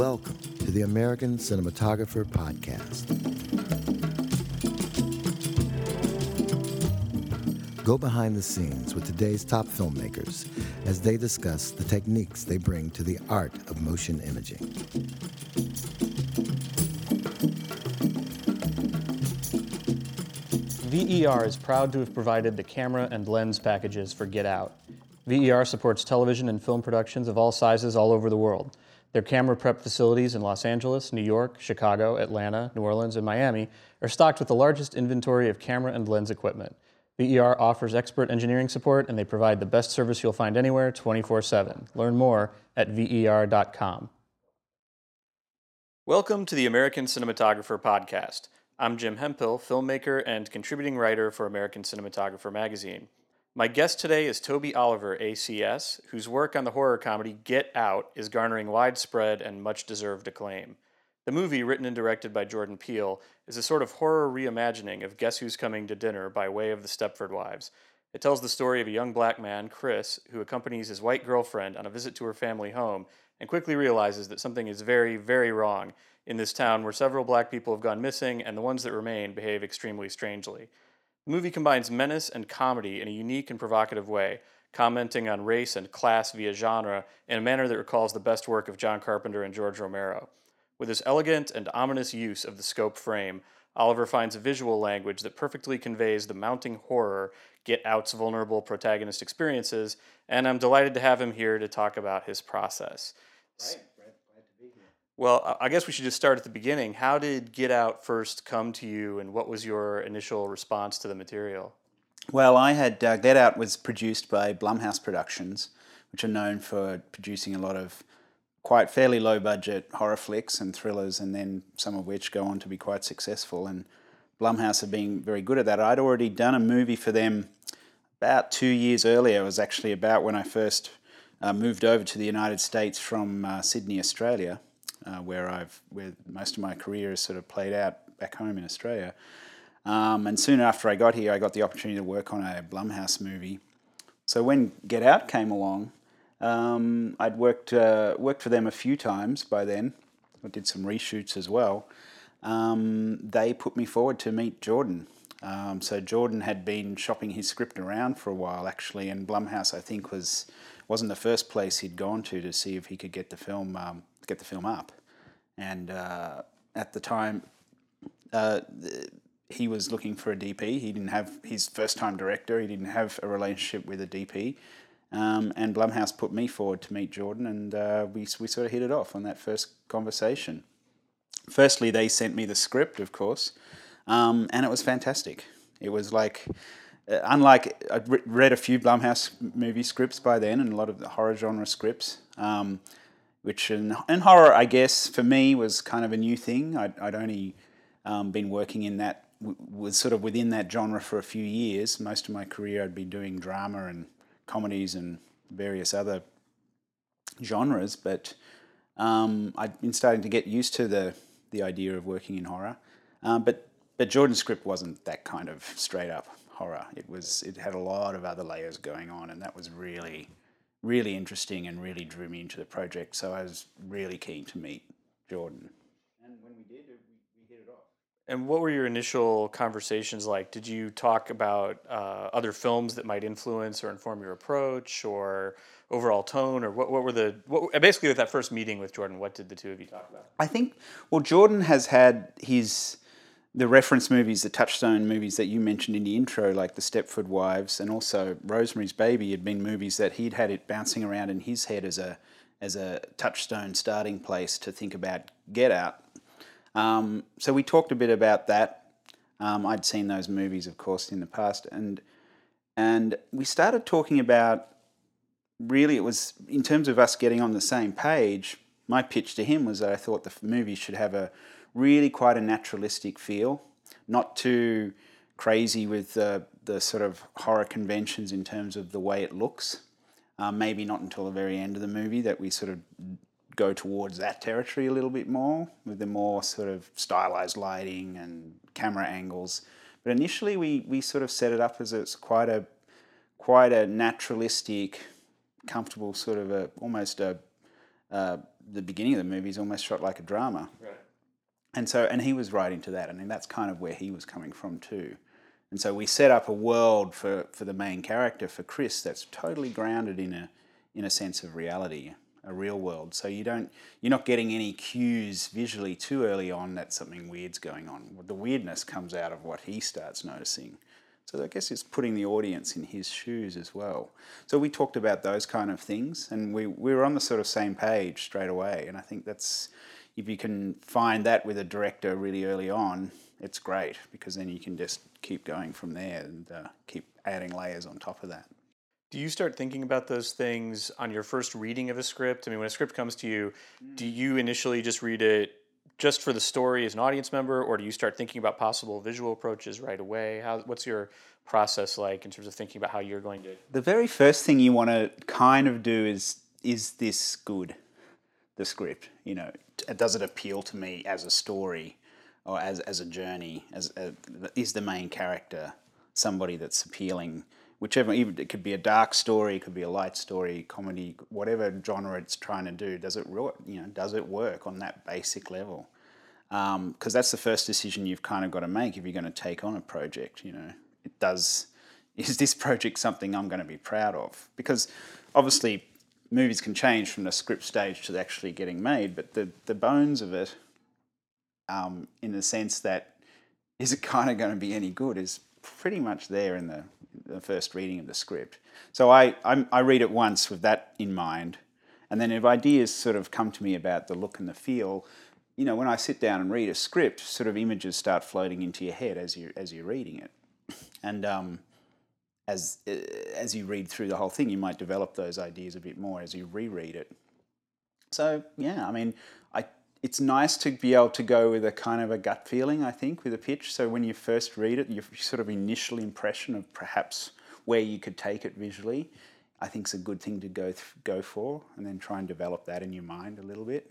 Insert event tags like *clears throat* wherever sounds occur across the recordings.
Welcome to the American Cinematographer Podcast. Go behind the scenes with today's top filmmakers as they discuss the techniques they bring to the art of motion imaging. VER is proud to have provided the camera and lens packages for Get Out. VER supports television and film productions of all sizes all over the world. Their camera prep facilities in Los Angeles, New York, Chicago, Atlanta, New Orleans, and Miami are stocked with the largest inventory of camera and lens equipment. VER offers expert engineering support and they provide the best service you'll find anywhere 24 7. Learn more at VER.com. Welcome to the American Cinematographer Podcast. I'm Jim Hemphill, filmmaker and contributing writer for American Cinematographer magazine. My guest today is Toby Oliver, ACS, whose work on the horror comedy Get Out is garnering widespread and much deserved acclaim. The movie, written and directed by Jordan Peele, is a sort of horror reimagining of Guess Who's Coming to Dinner by way of the Stepford Wives. It tells the story of a young black man, Chris, who accompanies his white girlfriend on a visit to her family home and quickly realizes that something is very, very wrong in this town where several black people have gone missing and the ones that remain behave extremely strangely. The movie combines menace and comedy in a unique and provocative way, commenting on race and class via genre in a manner that recalls the best work of John Carpenter and George Romero. With his elegant and ominous use of the scope frame, Oliver finds a visual language that perfectly conveys the mounting horror Get Out's vulnerable protagonist experiences, and I'm delighted to have him here to talk about his process. Right. Well, I guess we should just start at the beginning. How did Get Out first come to you, and what was your initial response to the material? Well, I had uh, Get Out was produced by Blumhouse Productions, which are known for producing a lot of quite fairly low budget horror flicks and thrillers, and then some of which go on to be quite successful. And Blumhouse have been very good at that. I'd already done a movie for them about two years earlier. It was actually about when I first uh, moved over to the United States from uh, Sydney, Australia uh, where I've where most of my career is sort of played out back home in Australia. Um, and soon after I got here, I got the opportunity to work on a Blumhouse movie. So when Get Out came along, um, I'd worked uh, worked for them a few times by then. I did some reshoots as well. Um, they put me forward to meet Jordan. Um, so Jordan had been shopping his script around for a while actually, and Blumhouse I think was wasn't the first place he'd gone to to see if he could get the film um, get the film up. And uh, at the time, uh, he was looking for a DP. He didn't have his first time director. He didn't have a relationship with a DP. Um, and Blumhouse put me forward to meet Jordan, and uh, we, we sort of hit it off on that first conversation. Firstly, they sent me the script, of course, um, and it was fantastic. It was like, uh, unlike, I'd re- read a few Blumhouse movie scripts by then and a lot of the horror genre scripts. Um, which in, in horror, I guess, for me was kind of a new thing. I'd, I'd only um, been working in that, was sort of within that genre for a few years. Most of my career I'd been doing drama and comedies and various other genres, but um, I'd been starting to get used to the, the idea of working in horror. Um, but, but Jordan's script wasn't that kind of straight up horror. It was it had a lot of other layers going on, and that was really really interesting and really drew me into the project. So I was really keen to meet Jordan. And when we did, we, we hit it off. And what were your initial conversations like? Did you talk about uh, other films that might influence or inform your approach, or overall tone, or what? What were the what, basically with that first meeting with Jordan? What did the two of you talk about? I think well, Jordan has had his the reference movies, the touchstone movies that you mentioned in the intro, like The Stepford Wives and also Rosemary's Baby, had been movies that he'd had it bouncing around in his head as a as a touchstone starting place to think about Get Out. Um, so we talked a bit about that. Um, I'd seen those movies, of course, in the past, and and we started talking about really it was in terms of us getting on the same page. My pitch to him was that I thought the movie should have a really quite a naturalistic feel, not too crazy with the, the sort of horror conventions in terms of the way it looks. Um, maybe not until the very end of the movie that we sort of go towards that territory a little bit more with the more sort of stylized lighting and camera angles. But initially, we, we sort of set it up as it's quite a quite a naturalistic, comfortable sort of a almost a, a the beginning of the movie is almost shot like a drama. Right. And so, and he was writing to that. I mean, that's kind of where he was coming from too. And so we set up a world for, for the main character, for Chris, that's totally grounded in a, in a sense of reality, a real world. So you don't, you're not getting any cues visually too early on that something weird's going on. The weirdness comes out of what he starts noticing. So I guess it's putting the audience in his shoes as well. So we talked about those kind of things, and we, we were on the sort of same page straight away. And I think that's if you can find that with a director really early on, it's great because then you can just keep going from there and uh, keep adding layers on top of that. Do you start thinking about those things on your first reading of a script? I mean, when a script comes to you, do you initially just read it just for the story as an audience member, or do you start thinking about possible visual approaches right away? How, what's your process like in terms of thinking about how you're going to? The very first thing you want to kind of do is is this good, the script? You know, does it appeal to me as a story, or as as a journey? As a, is the main character somebody that's appealing? Whichever, even it could be a dark story, it could be a light story, comedy, whatever genre it's trying to do. Does it you know does it work on that basic level? Because um, that's the first decision you've kind of got to make if you're going to take on a project. You know, it does. *laughs* Is this project something I'm going to be proud of? Because obviously, movies can change from the script stage to actually getting made, but the the bones of it, um, in the sense that is it kind of going to be any good, is pretty much there in the, the first reading of the script. So I, I I read it once with that in mind, and then if ideas sort of come to me about the look and the feel, you know, when I sit down and read a script, sort of images start floating into your head as you as you're reading it, *laughs* and um, as uh, as you read through the whole thing, you might develop those ideas a bit more as you reread it. So yeah, I mean, I it's nice to be able to go with a kind of a gut feeling. I think with a pitch. So when you first read it, your sort of initial impression of perhaps where you could take it visually, I think is a good thing to go th- go for, and then try and develop that in your mind a little bit.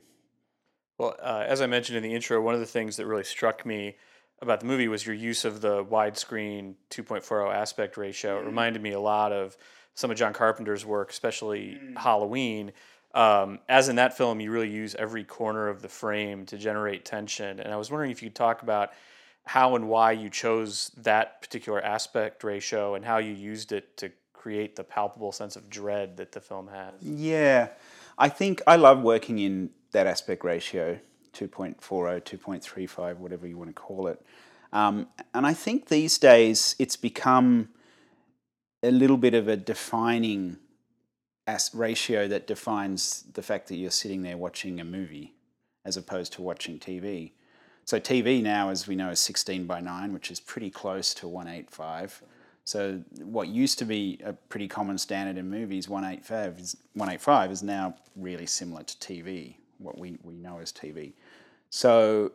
Well, uh, as I mentioned in the intro, one of the things that really struck me about the movie was your use of the widescreen 2.40 aspect ratio. Mm. It reminded me a lot of some of John Carpenter's work, especially mm. Halloween. Um, as in that film, you really use every corner of the frame to generate tension. And I was wondering if you could talk about how and why you chose that particular aspect ratio and how you used it to create the palpable sense of dread that the film has. Yeah, I think I love working in that aspect ratio 2.40, 2.35, whatever you want to call it. Um, and I think these days it's become a little bit of a defining as ratio that defines the fact that you're sitting there watching a movie as opposed to watching TV. So TV now, as we know, is 16 by 9, which is pretty close to 185. So what used to be a pretty common standard in movies, 185 is, 185 is now really similar to TV, what we, we know as TV. So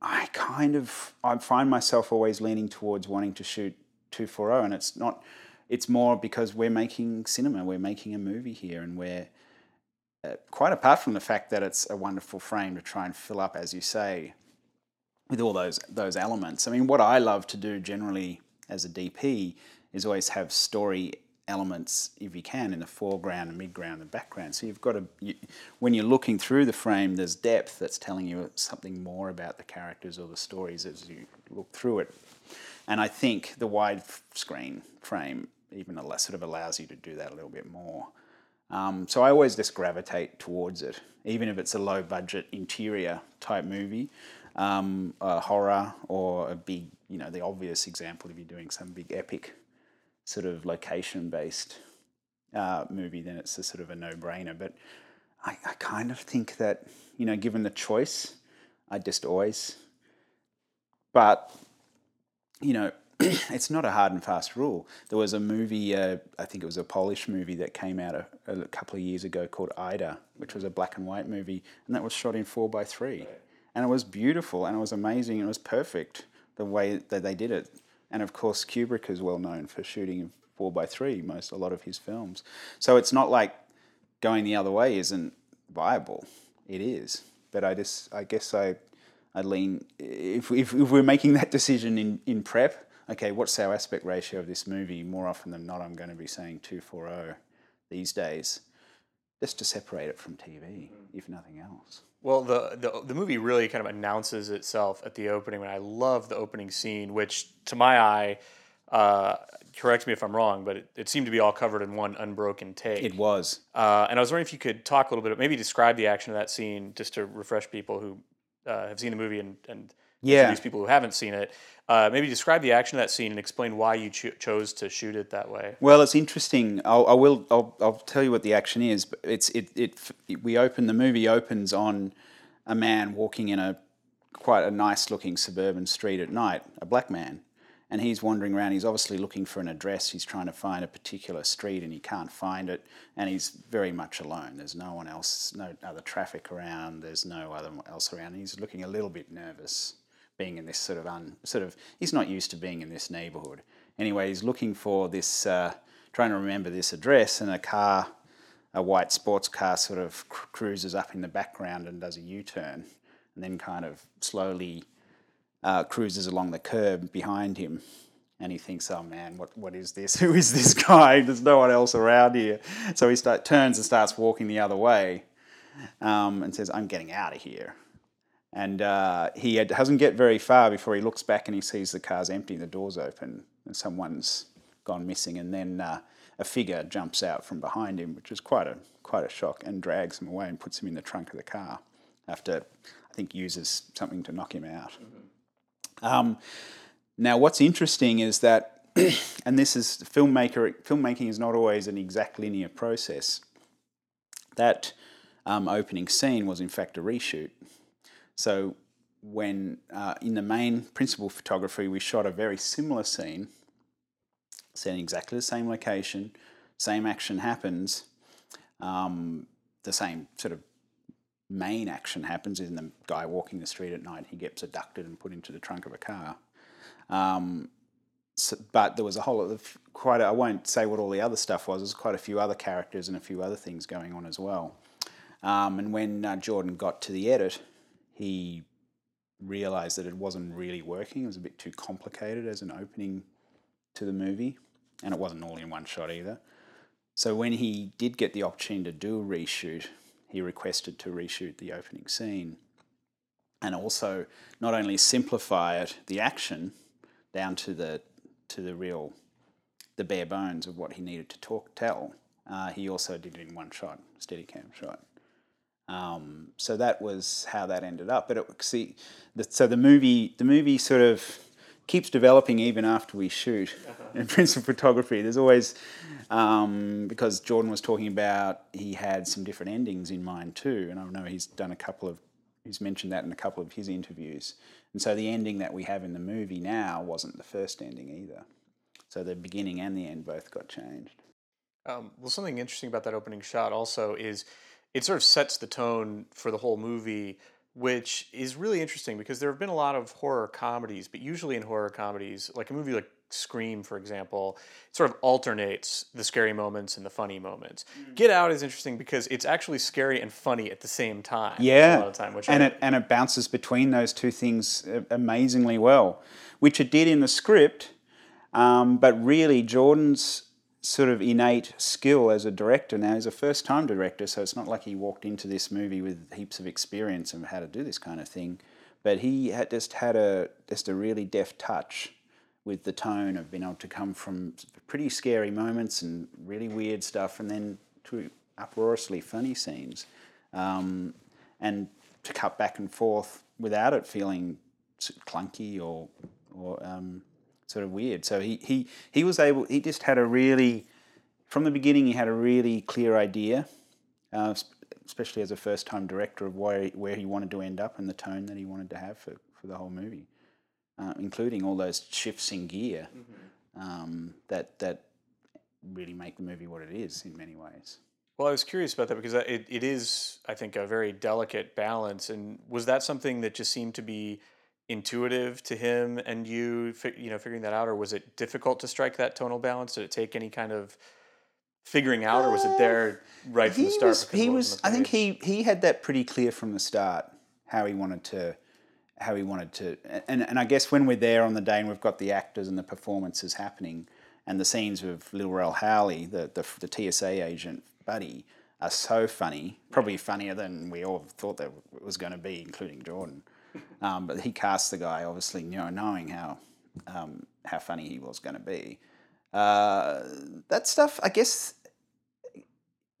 I kind of I find myself always leaning towards wanting to shoot 240 and it's not it's more because we're making cinema, we're making a movie here and we're uh, quite apart from the fact that it's a wonderful frame to try and fill up as you say with all those those elements. I mean what I love to do generally as a DP is always have story elements, if you can, in the foreground and midground and background. So you've got to, you, when you're looking through the frame, there's depth that's telling you something more about the characters or the stories as you look through it. And I think the wide screen frame even sort of allows you to do that a little bit more. Um, so I always just gravitate towards it, even if it's a low budget interior type movie, um, a horror or a big, you know, the obvious example if you're doing some big epic sort of location based uh, movie, then it's a sort of a no brainer. But I, I kind of think that, you know, given the choice, I just always. But, you know, *clears throat* it's not a hard and fast rule. There was a movie, uh, I think it was a Polish movie that came out a, a, couple of years ago called Ida, which was a black and white movie, and that was shot in four by three, and it was beautiful and it was amazing and it was perfect the way that they did it. And of course, Kubrick is well known for shooting four by three most a lot of his films. So it's not like going the other way isn't viable. It is, but I just I guess I I lean if if, if we're making that decision in in prep. Okay, what's our aspect ratio of this movie? More often than not, I'm going to be saying two four zero these days. Just to separate it from TV, if nothing else. Well, the, the the movie really kind of announces itself at the opening, and I love the opening scene, which to my eye, uh, correct me if I'm wrong, but it, it seemed to be all covered in one unbroken take. It was. Uh, and I was wondering if you could talk a little bit, maybe describe the action of that scene, just to refresh people who uh, have seen the movie and and Yeah. these people who haven't seen it. Uh, maybe describe the action of that scene and explain why you cho- chose to shoot it that way. Well, it's interesting. I'll, I will. I'll, I'll tell you what the action is. But it's it, it. We open the movie opens on a man walking in a quite a nice looking suburban street at night. A black man, and he's wandering around. He's obviously looking for an address. He's trying to find a particular street, and he can't find it. And he's very much alone. There's no one else, no other traffic around. There's no other else around. He's looking a little bit nervous being in this sort of un, sort of he's not used to being in this neighborhood. Anyway, he's looking for this, uh, trying to remember this address, and a car, a white sports car, sort of cr- cruises up in the background and does a U-turn, and then kind of slowly uh, cruises along the curb behind him. And he thinks, "Oh man, what what is this? *laughs* Who is this guy? There's no one else around here." So he start, turns and starts walking the other way, um, and says, "I'm getting out of here." And uh, he had, doesn't get very far before he looks back and he sees the car's empty, the door's open, and someone's gone missing. And then uh, a figure jumps out from behind him, which is quite a quite a shock, and drags him away and puts him in the trunk of the car. After I think uses something to knock him out. Um, now, what's interesting is that, *clears throat* and this is filmmaker. Filmmaking is not always an exact linear process. That um, opening scene was in fact a reshoot. So when uh, in the main principal photography, we shot a very similar scene, set in exactly the same location, same action happens, um, the same sort of main action happens in the guy walking the street at night. He gets abducted and put into the trunk of a car. Um, so, but there was a whole lot of quite. I won't say what all the other stuff was. There's quite a few other characters and a few other things going on as well. Um, and when uh, Jordan got to the edit, he realized that it wasn't really working. It was a bit too complicated as an opening to the movie, and it wasn't all in one shot either. So when he did get the opportunity to do a reshoot, he requested to reshoot the opening scene and also not only simplify it, the action, down to the to the real, the bare bones of what he needed to talk tell. Uh, he also did it in one shot, Steadicam shot. Um, so that was how that ended up. But it, see, the, so the movie the movie sort of keeps developing even after we shoot. In *laughs* principal photography, there's always um, because Jordan was talking about he had some different endings in mind too, and I know he's done a couple of he's mentioned that in a couple of his interviews. And so the ending that we have in the movie now wasn't the first ending either. So the beginning and the end both got changed. Um, well, something interesting about that opening shot also is it sort of sets the tone for the whole movie, which is really interesting because there have been a lot of horror comedies, but usually in horror comedies, like a movie like Scream, for example, it sort of alternates the scary moments and the funny moments. Get Out is interesting because it's actually scary and funny at the same time. Yeah, a lot of time, which and I, it and it bounces between those two things uh, amazingly well, which it did in the script. Um, but really, Jordan's sort of innate skill as a director now he's a first time director, so it's not like he walked into this movie with heaps of experience of how to do this kind of thing. But he had just had a just a really deft touch with the tone of being able to come from pretty scary moments and really weird stuff, and then to uproariously funny scenes, um, and to cut back and forth without it feeling clunky or or um, sort of weird. So he, he he was able. He just had a really from the beginning. He had a really clear idea, uh, especially as a first time director of where where he wanted to end up and the tone that he wanted to have for, for the whole movie uh, including all those shifts in gear um, that that really make the movie what it is in many ways. Well, I was curious about that because it, it is, I think, a very delicate balance. And was that something that just seemed to be intuitive to him and you, you know, figuring that out, or was it difficult to strike that tonal balance? Did it take any kind of figuring out, or was it there uh, right from the start? was, he was. I think he he had that pretty clear from the start how he wanted to. How he wanted to, and, and I guess when we're there on the day and we've got the actors and the performances happening, and the scenes with Lil Rel Howery, the, the the TSA agent buddy, are so funny, probably funnier than we all thought that it was going to be, including Jordan. Um, but he cast the guy, obviously, you know, knowing how um, how funny he was going to be. Uh, that stuff, I guess,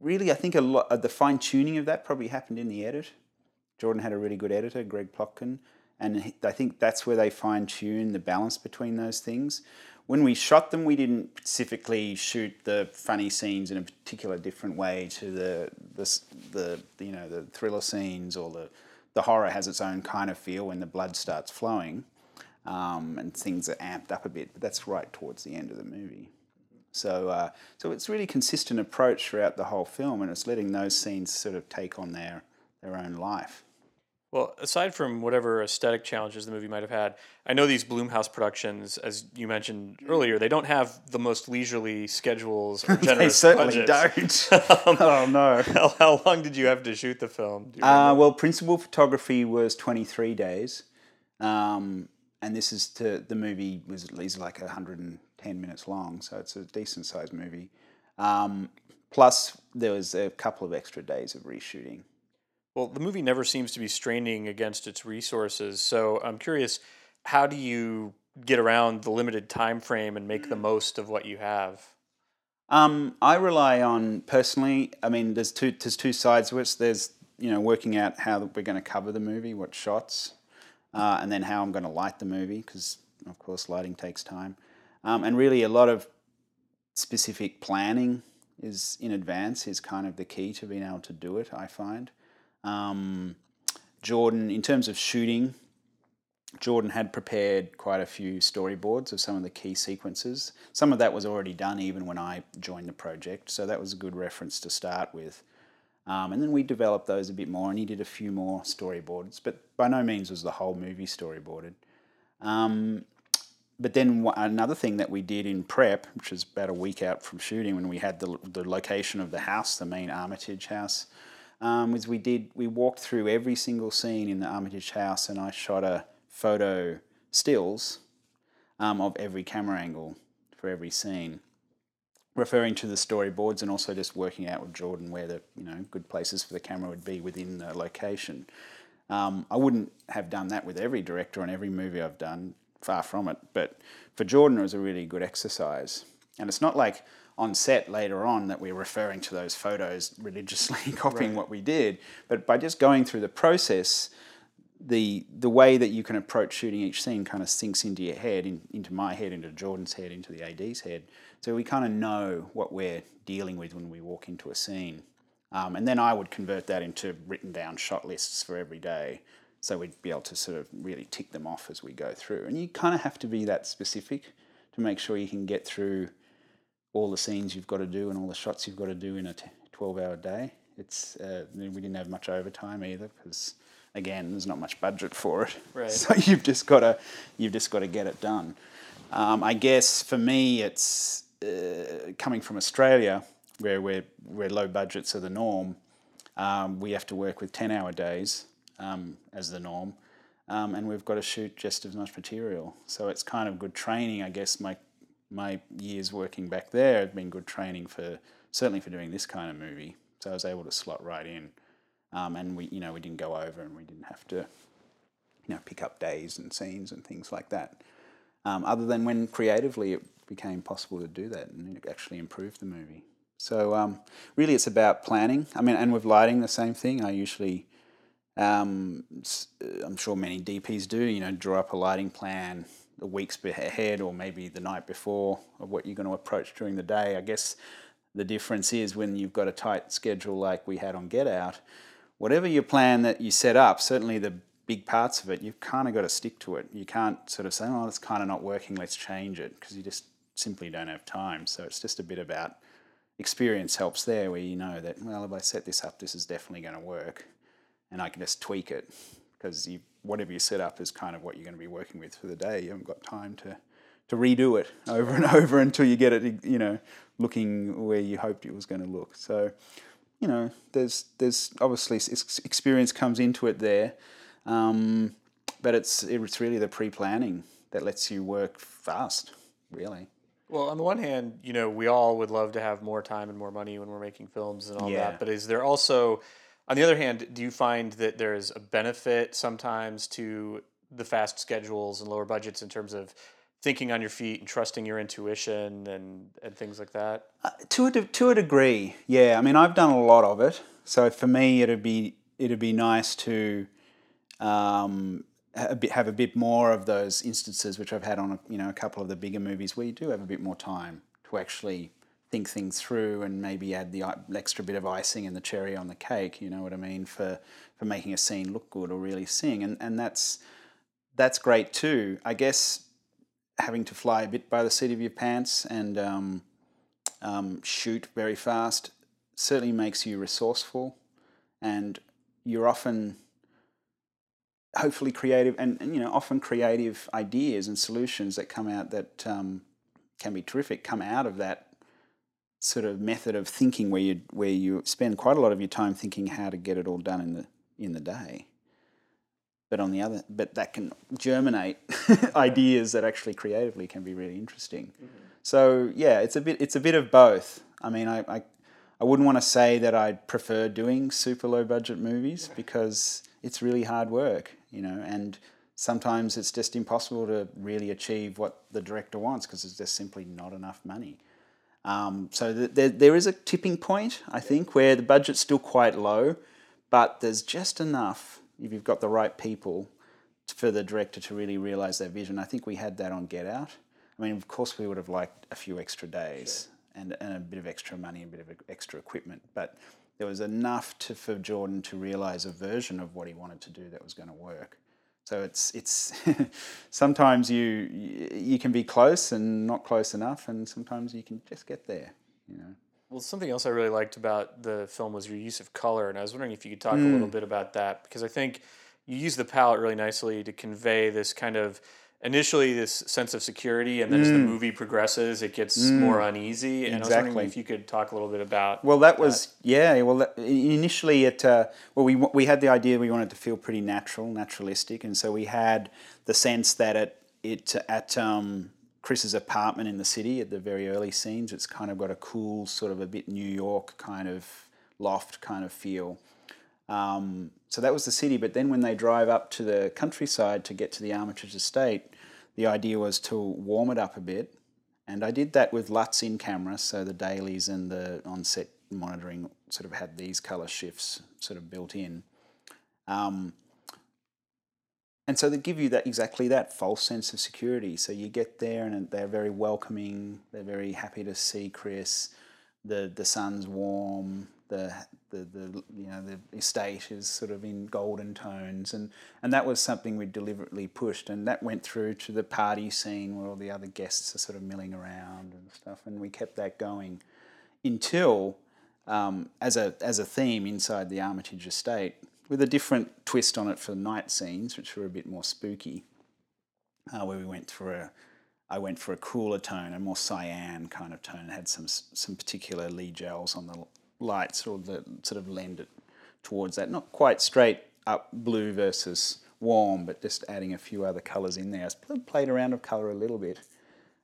really, I think a lot of the fine tuning of that probably happened in the edit. Jordan had a really good editor, Greg Plotkin, and I think that's where they fine tune the balance between those things. When we shot them, we didn't specifically shoot the funny scenes in a particular different way to the the, the you know the thriller scenes or the the horror has its own kind of feel when the blood starts flowing um, and things are amped up a bit. But that's right towards the end of the movie. So, uh, so it's really consistent approach throughout the whole film, and it's letting those scenes sort of take on their their own life. Well, aside from whatever aesthetic challenges the movie might have had, I know these Blumhouse productions, as you mentioned earlier, they don't have the most leisurely schedules or *laughs* generous they certainly budgets. don't. *laughs* oh no. How, how long did you have to shoot the film? Uh, well, principal photography was 23 days. Um, and this is to, the movie was at least like 110 minutes long, so it's a decent sized movie. Um, plus, there was a couple of extra days of reshooting. Well, the movie never seems to be straining against its resources. So I'm curious, how do you get around the limited time frame and make the most of what you have? Um, I rely on personally. I mean, there's two there's two sides to it. There's you know working out how we're going to cover the movie, what shots, uh, and then how I'm going to light the movie because of course lighting takes time, um, and really a lot of specific planning is in advance is kind of the key to being able to do it. I find. Um, Jordan, in terms of shooting, Jordan had prepared quite a few storyboards of some of the key sequences. Some of that was already done even when I joined the project, so that was a good reference to start with. Um, and then we developed those a bit more, and he did a few more storyboards, but by no means was the whole movie storyboarded. Um, but then wha- another thing that we did in prep, which was about a week out from shooting, when we had the, the location of the house, the main Armitage house, um, was we did we walked through every single scene in the Armitage house, and I shot a photo stills um, of every camera angle for every scene, referring to the storyboards and also just working out with Jordan where the you know good places for the camera would be within the location. Um, I wouldn't have done that with every director on every movie I've done, far from it. But for Jordan, it was a really good exercise. And it's not like on set later on that we're referring to those photos *laughs* religiously, *laughs* copying what we did. But by just going through the process, the the way that you can approach shooting each scene kind of sinks into your head, in, into my head, into Jordan's head, into the AD's head. So we kind of know what we're dealing with when we walk into a scene. Um, and then I would convert that into written down shot lists for every day. So we'd be able to sort of really tick them off as we go through. And you kind of have to be that specific to make sure you can get through all the scenes you've got to do and all the shots you've got to do in a t- 12 hour day. It's uh, we didn't have much overtime either because again there's not much budget for it. Right. *laughs* So you've just got to you've just got to get it done. Um, I guess for me it's uh, coming from Australia where we're, where low budgets are the norm. Um, we have to work with 10 hour days um, as the norm. Um, and we've got to shoot just as much material. So it's kind of good training, I guess. My my years working back there had been good training for certainly for doing this kind of movie. So I was able to slot right in, um, and we you know we didn't go over and we didn't have to you know pick up days and scenes and things like that. Um, other than when creatively it became possible to do that and it actually improved the movie. So um, really, it's about planning. I mean, and with lighting, the same thing. I usually um, uh, I'm sure many DPs do, you know, draw up a lighting plan the weeks ahead or maybe the night before of what you're going to approach during the day. I guess the difference is when you've got a tight schedule like we had on Get Out, whatever your plan that you set up, certainly the big parts of it, you've kind of got to stick to it. You can't sort of say, oh, it's kind of not working, let's change it, because you just simply don't have time. So it's just a bit about experience helps there where you know that, well, if I set this up, this is definitely going to work and I can just tweak it because you, whatever you set up is kind of what you're going to be working with for the day. You haven't got time to, to redo it *laughs* over and over until you get it, you know, looking where you hoped it was going to look. So, you know, there's there's obviously experience comes into it there, um, but it's it's really the pre-planning that lets you work fast, really. Well, on the one hand, you know, we all would love to have more time and more money when we're making films and all Yeah. that. But is there also, on the other hand, do you find that there's a benefit sometimes to the fast schedules and lower budgets in terms of thinking on your feet and trusting your intuition and, and things like that? Uh, to a to a degree, yeah. I mean, I've done a lot of it, so for me, it'd be it'd be nice to um, have a bit more of those instances, which I've had on a, you know a couple of the bigger movies, where you do have a bit more time to actually think things through and maybe add the extra bit of icing and the cherry on the cake. You know what I mean for for making a scene look good or really sing, and and that's that's great too. I guess having to fly a bit by the seat of your pants and um, um, shoot very fast certainly makes you resourceful and you're often hopefully creative and, and you know often creative ideas and solutions that come out that um, can be terrific come out of that sort of method of thinking where you where you spend quite a lot of your time thinking how to get it all done in the in the day. But on the other but that can germinate *laughs* ideas that actually creatively can be really interesting. Mm-hmm. So yeah it's a bit it's a bit of both. I mean i i, I wouldn't want to say that i prefer doing super low budget movies because it's really hard work you know and sometimes it's just impossible to really achieve what the director wants because there's just simply not enough money um, so th- there, there is a tipping point, I think, where the budget's still quite low, but there's just enough, if you've got the right people, for the director to really realise their vision. I think we had that on Get Out. I mean, of course, we would have liked a few extra days and, and a bit of extra money, and a bit of extra equipment, but there was enough to, for Jordan to realise a version of what he wanted to do that was going to work. So it's it's *laughs* sometimes you you can be close and not close enough, and sometimes you can just get there. You know. Well, something else I really liked about the film was your use of color, and I was wondering if you could talk a little mm. bit about that because I think you use the palette really nicely to convey this kind of initially this sense of security, and then as the movie progresses, it gets more uneasy. And I was wondering Exactly. if you could talk a little bit about. Well, that was yeah. Well, that, initially it uh, well we we had the idea we wanted to feel pretty natural, naturalistic, and so we had the sense that it it at um, Chris's apartment in the city at the very early scenes, it's kind of got a cool sort of a bit New York kind of loft kind of feel. Um, so that was the city, but then when they drive up to the countryside to get to the Armitage estate, the idea was to warm it up a bit. And I did that with LUTs in camera, so the dailies and the on-set monitoring sort of had these color shifts sort of built in. Um, and so they give you that exactly that false sense of security. So you get there and they're very welcoming. They're very happy to see Chris. The the sun's warm. The the, the you know the estate is sort of in golden tones and and that was something we deliberately pushed and that went through to the party scene where all the other guests are sort of milling around and stuff and we kept that going until um, as a as a theme inside the Armitage estate with a different twist on it for night scenes which were a bit more spooky uh, where we went for a I went for a cooler tone, a more cyan kind of tone. It had some some particular Lee gels on the lights, or the sort of lend it towards that. Not quite straight up blue versus warm, but just adding a few other colours in there. I pl- played around with colour a little bit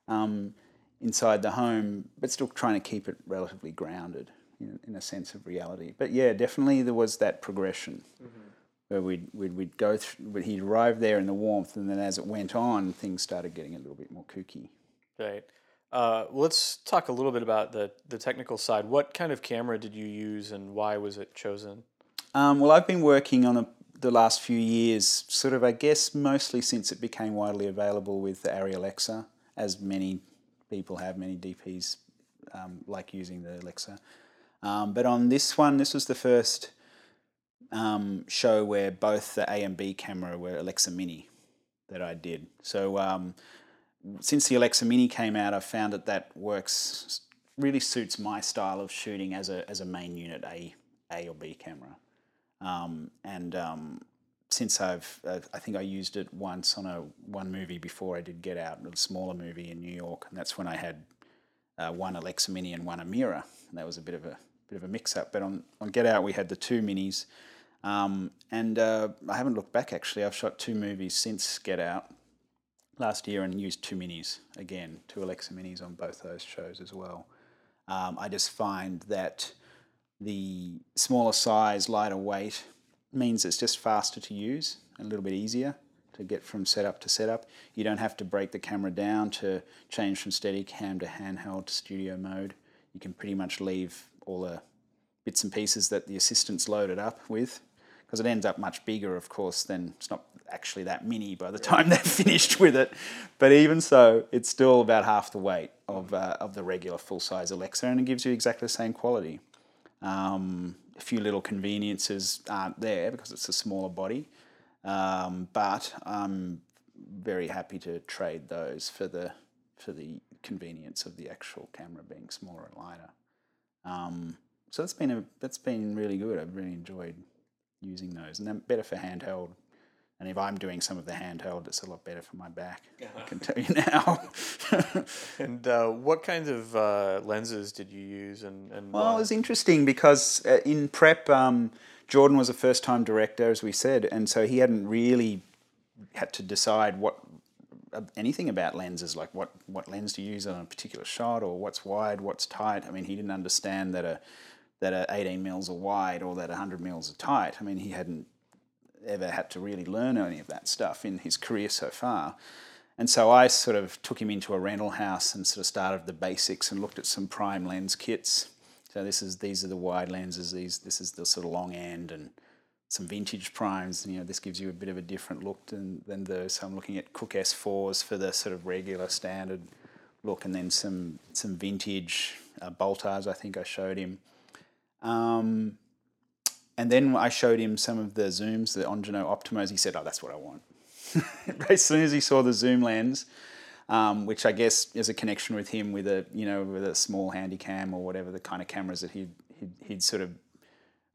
um, inside the home, but still trying to keep it relatively grounded in, in a sense of reality. But yeah, definitely there was that progression where we'd, we'd, we'd go through, he'd arrive there in the warmth, and then as it went on, things started getting a little bit more kooky. Right. Uh, let's talk a little bit about the the technical side. What kind of camera did you use, and why was it chosen? Um, well, I've been working on a, the last few years, sort of, I guess, mostly since it became widely available with the Arri Alexa, as many people have, many DPs um, like using the Alexa. Um, but on this one, this was the first um, show where both the A and B camera were Alexa Mini that I did. So um, since the Alexa Mini came out, I've found that that works really suits my style of shooting as a as a main unit A A or B camera. Um, and um, since I've uh, I think I used it once on a one movie before I did Get Out, a smaller movie in New York, and that's when I had uh, one Alexa Mini and one Amira, and that was a bit of a bit of a mix up. But on on Get Out we had the two minis. Um, and uh, I haven't looked back actually. I've shot two movies since Get Out, last year and used two minis again, two Alexa minis on both those shows as well. Um, I just find that the smaller size, lighter weight means it's just faster to use and a little bit easier to get from setup to setup. You don't have to break the camera down to change from Steadicam to handheld to studio mode. You can pretty much leave all the bits and pieces that the assistant's loaded up with because it ends up much bigger, of course, than it's not actually that mini by the time they're *laughs* finished with it. But even so, it's still about half the weight of, uh, of the regular full size Alexa and it gives you exactly the same quality. Um, a few little conveniences aren't there because it's a smaller body, um, but I'm very happy to trade those for the for the convenience of the actual camera being smaller and lighter. Um, so that's been a that's been really good. I've really enjoyed using those, and they're better for handheld. And if I'm doing some of the handheld, it's a lot better for my back. I can tell you now. *laughs* And uh, what kinds of uh, lenses did you use? And, and Well, why? it was interesting because uh, in prep, um, Jordan was a first time director, as we said, and so he hadn't really had to decide what uh, anything about lenses, like what, what lens to use on a particular shot or what's wide, what's tight. I mean, he didn't understand that a that a 18 mils are wide or that 100 mils are tight. I mean, he hadn't ever had to really learn any of that stuff in his career so far. And so I sort of took him into a rental house and sort of started the basics and looked at some prime lens kits. So this is these are the wide lenses. These this is the sort of long end and some vintage primes. And, You know, this gives you a bit of a different look than than those. So I'm looking at Cooke S4s for the sort of regular standard look, and then some some vintage uh, Baltars. I think I showed him. Um, and then I showed him some of the zooms, the Angenieux Optimos. He said, "Oh, that's what I want." *laughs* as soon as he saw the zoom lens, um, which I guess is a connection with him with a you know with a small handy cam or whatever the kind of cameras that he'd, he'd, he'd sort of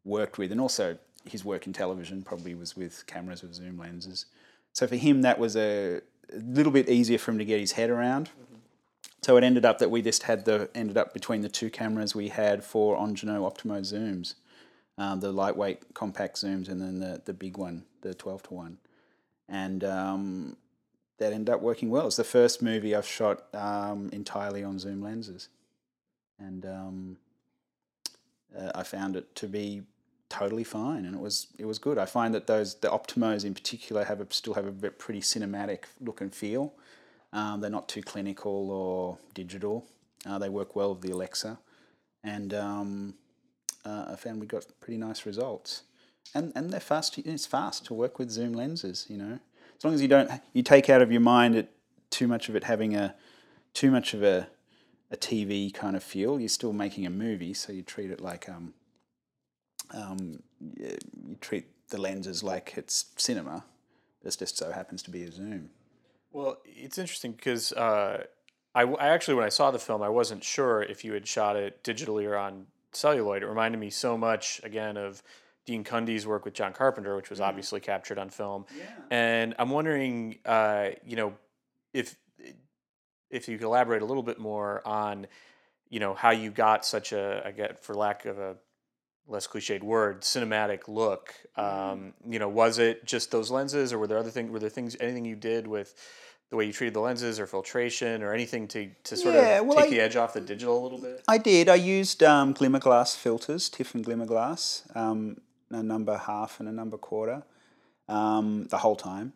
worked with, and also his work in television probably was with cameras with zoom lenses. So for him, that was a, a little bit easier for him to get his head around. So it ended up that we just had the ended up between the two cameras we had for Angenieux Optimo zooms, um, the lightweight compact zooms, and then the the big one, the twelve to one, and um, that ended up working well. It's the first movie I've shot um, entirely on zoom lenses, and um, uh, I found it to be totally fine, and it was it was good. I find that those the Optimos in particular have a, still have a pretty cinematic look and feel. Um, they're not too clinical or digital. Uh, they work well with the Alexa, and um, uh, I found we got pretty nice results. And and they're fast. It's fast to work with zoom lenses. You know, as long as you don't you take out of your mind it too much of it having a too much of a a TV kind of feel. You're still making a movie, so you treat it like um, um, you, you treat the lenses like it's cinema. This just so happens to be a zoom. Well, it's interesting because uh, I, I actually, when I saw the film, I wasn't sure if you had shot it digitally or on celluloid. It reminded me so much, again, of Dean Cundey's work with John Carpenter, which was obviously captured on film. And I'm wondering, uh, you know, if if you could elaborate a little bit more on, you know, how you got such a, I get for lack of a less cliched word, cinematic look. Um, you know, was it just those lenses, or were there other things? Were there things, anything you did with the way you treated the lenses, or filtration, or anything to to sort Yeah, of well, take I- the edge off the digital a little bit? I did. I used um, glimmer glass filters, Tiffen glimmer glass, um, a number half and a number quarter, um, the whole time,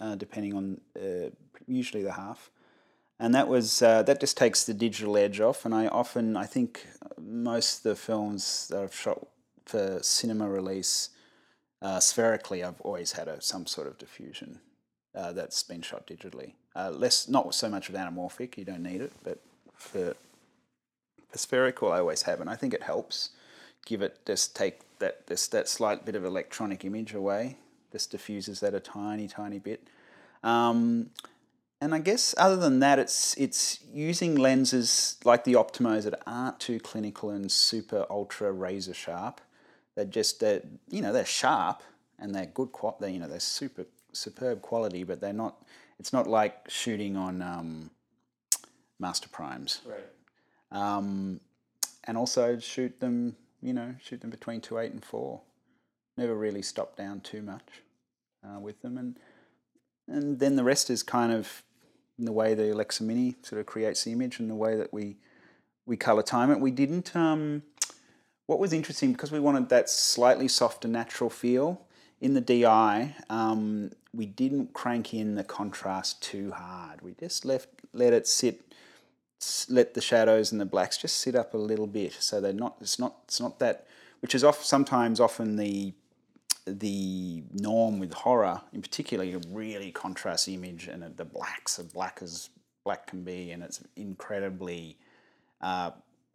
uh, depending on uh, usually the half. And that was uh, that just takes the digital edge off. And I often, I think, most of the films that I've shot for cinema release, uh, spherically, I've always had a, some sort of diffusion uh, that's been shot digitally. Uh, less, not so much with anamorphic. You don't need it, but for for spherical, I always have, and I think it helps. Give it just take that this that slight bit of electronic image away. This diffuses that a tiny, tiny bit. Um, and I guess other than that, it's it's using lenses like the Optimos that aren't too clinical and super ultra razor sharp. They're just they're you know they're sharp and they're good qual. They you know they're super superb quality, but they're not. It's not like shooting on um, master primes Right. um, and also shoot them, you know, shoot them between two eight and four. Never really stop down too much uh, with them, and and then the rest is kind of in the way the Alexa Mini sort of creates the image and the way that we we color time it. We didn't. Um, what was interesting because we wanted that slightly softer, natural feel in the DI. Um, we didn't crank in the contrast too hard. We just left let it sit let the shadows and the blacks just sit up a little bit so they're not it's not it's not that which is off sometimes often the the norm with horror in particular a really contrast image and the blacks are black as black can be and it's incredibly uh,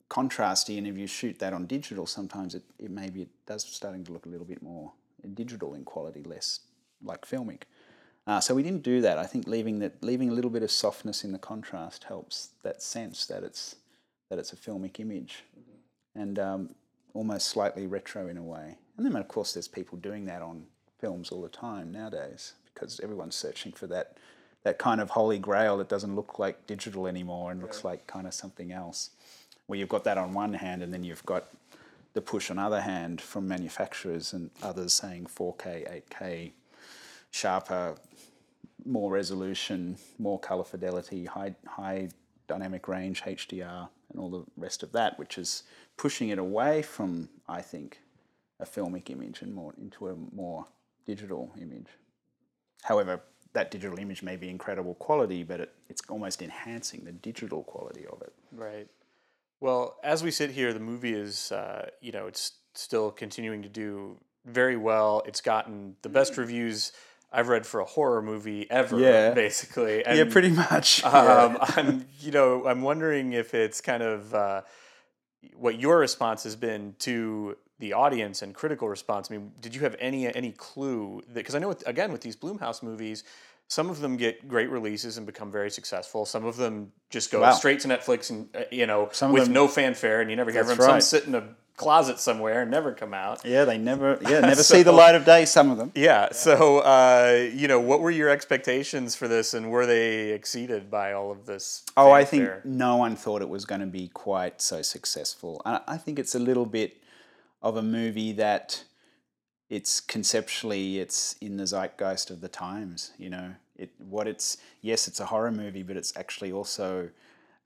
contrasty and if you shoot that on digital sometimes it, it maybe it does starting to look a little bit more digital in quality less like filmic uh, so we didn't do that. I think leaving that, leaving a little bit of softness in the contrast helps that sense that it's that it's a filmic image, and um, almost slightly retro in a way. And then of course there's people doing that on films all the time nowadays because everyone's searching for that that kind of holy grail that doesn't look like digital anymore and looks like kind of something else. Where you've got that on one hand, and then you've got the push on other hand from manufacturers and others saying 4K, 8K, sharper, more resolution, more color fidelity, high, high dynamic range, HDR, and all the rest of that, which is pushing it away from, I think, a filmic image and more into a more digital image. However, that digital image may be incredible quality, but it, it's almost enhancing the digital quality of it. Right. Well, as we sit here, the movie is, uh, you know, it's still continuing to do very well. It's gotten the best reviews I've read for a horror movie ever, yeah. basically. And, yeah, pretty much. Um, *laughs* I'm, you know, I'm wondering if it's kind of uh, what your response has been to the audience and critical response. I mean, did you have any any clue that? Because I know, with, again, with these Blumhouse movies, some of them get great releases and become very successful. Some of them just go wow. straight to Netflix and uh, you know some with them, no fanfare, and you never hear from them. Right. Some sit in a closet somewhere and never come out. Yeah, they never yeah never so, *laughs* see the light of day. Some of them. Yeah. So uh, you know, what were your expectations for this, and were they exceeded by all of this? Oh, I think no one thought it was going to be quite so successful. I think it's a little bit of a movie that it's conceptually it's in the zeitgeist of the times. You know, it what it's yes, it's a horror movie, but it's actually also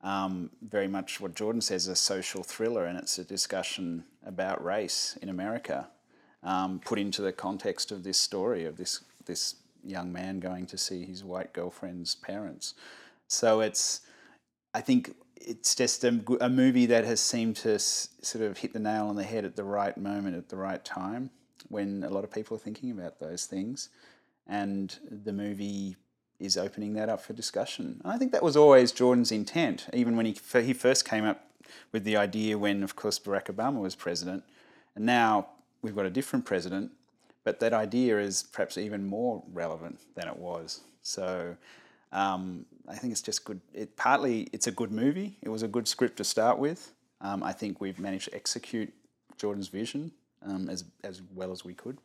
um, very much what Jordan says a social thriller, and it's a discussion about race in America, um, put into the context of this story of this this young man going to see his white girlfriend's parents. So it's, I think it's just a, a movie that has seemed to s- sort of hit the nail on the head at the right moment at the right time when a lot of people are thinking about those things, and the movie is opening that up for discussion. And I think that was always Jordan's intent, even when he, he first came up with the idea when, of course, Barack Obama was president. And now we've got a different president, but that idea is perhaps even more relevant than it was. So um, I think it's just good. It, partly, it's a good movie. It was a good script to start with. Um, I think we've managed to execute Jordan's vision um, as, as well as we could.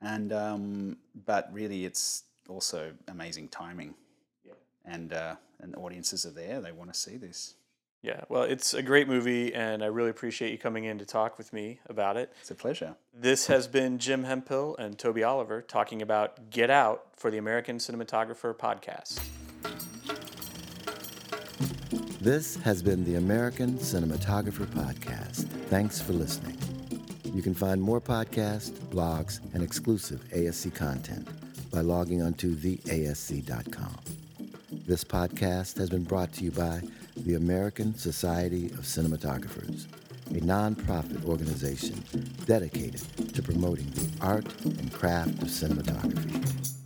And um, but really, it's also amazing timing. Yeah. And uh, and audiences are there; they want to see this. Yeah, well, it's a great movie, and I really appreciate you coming in to talk with me about it. It's a pleasure. This has been Jim Hemphill and Toby Oliver talking about Get Out for the American Cinematographer podcast. This has been the American Cinematographer Podcast. Thanks for listening. You can find more podcasts, blogs, and exclusive ASC content by logging onto theasc.com. This podcast has been brought to you by the American Society of Cinematographers, a nonprofit organization dedicated to promoting the art and craft of cinematography.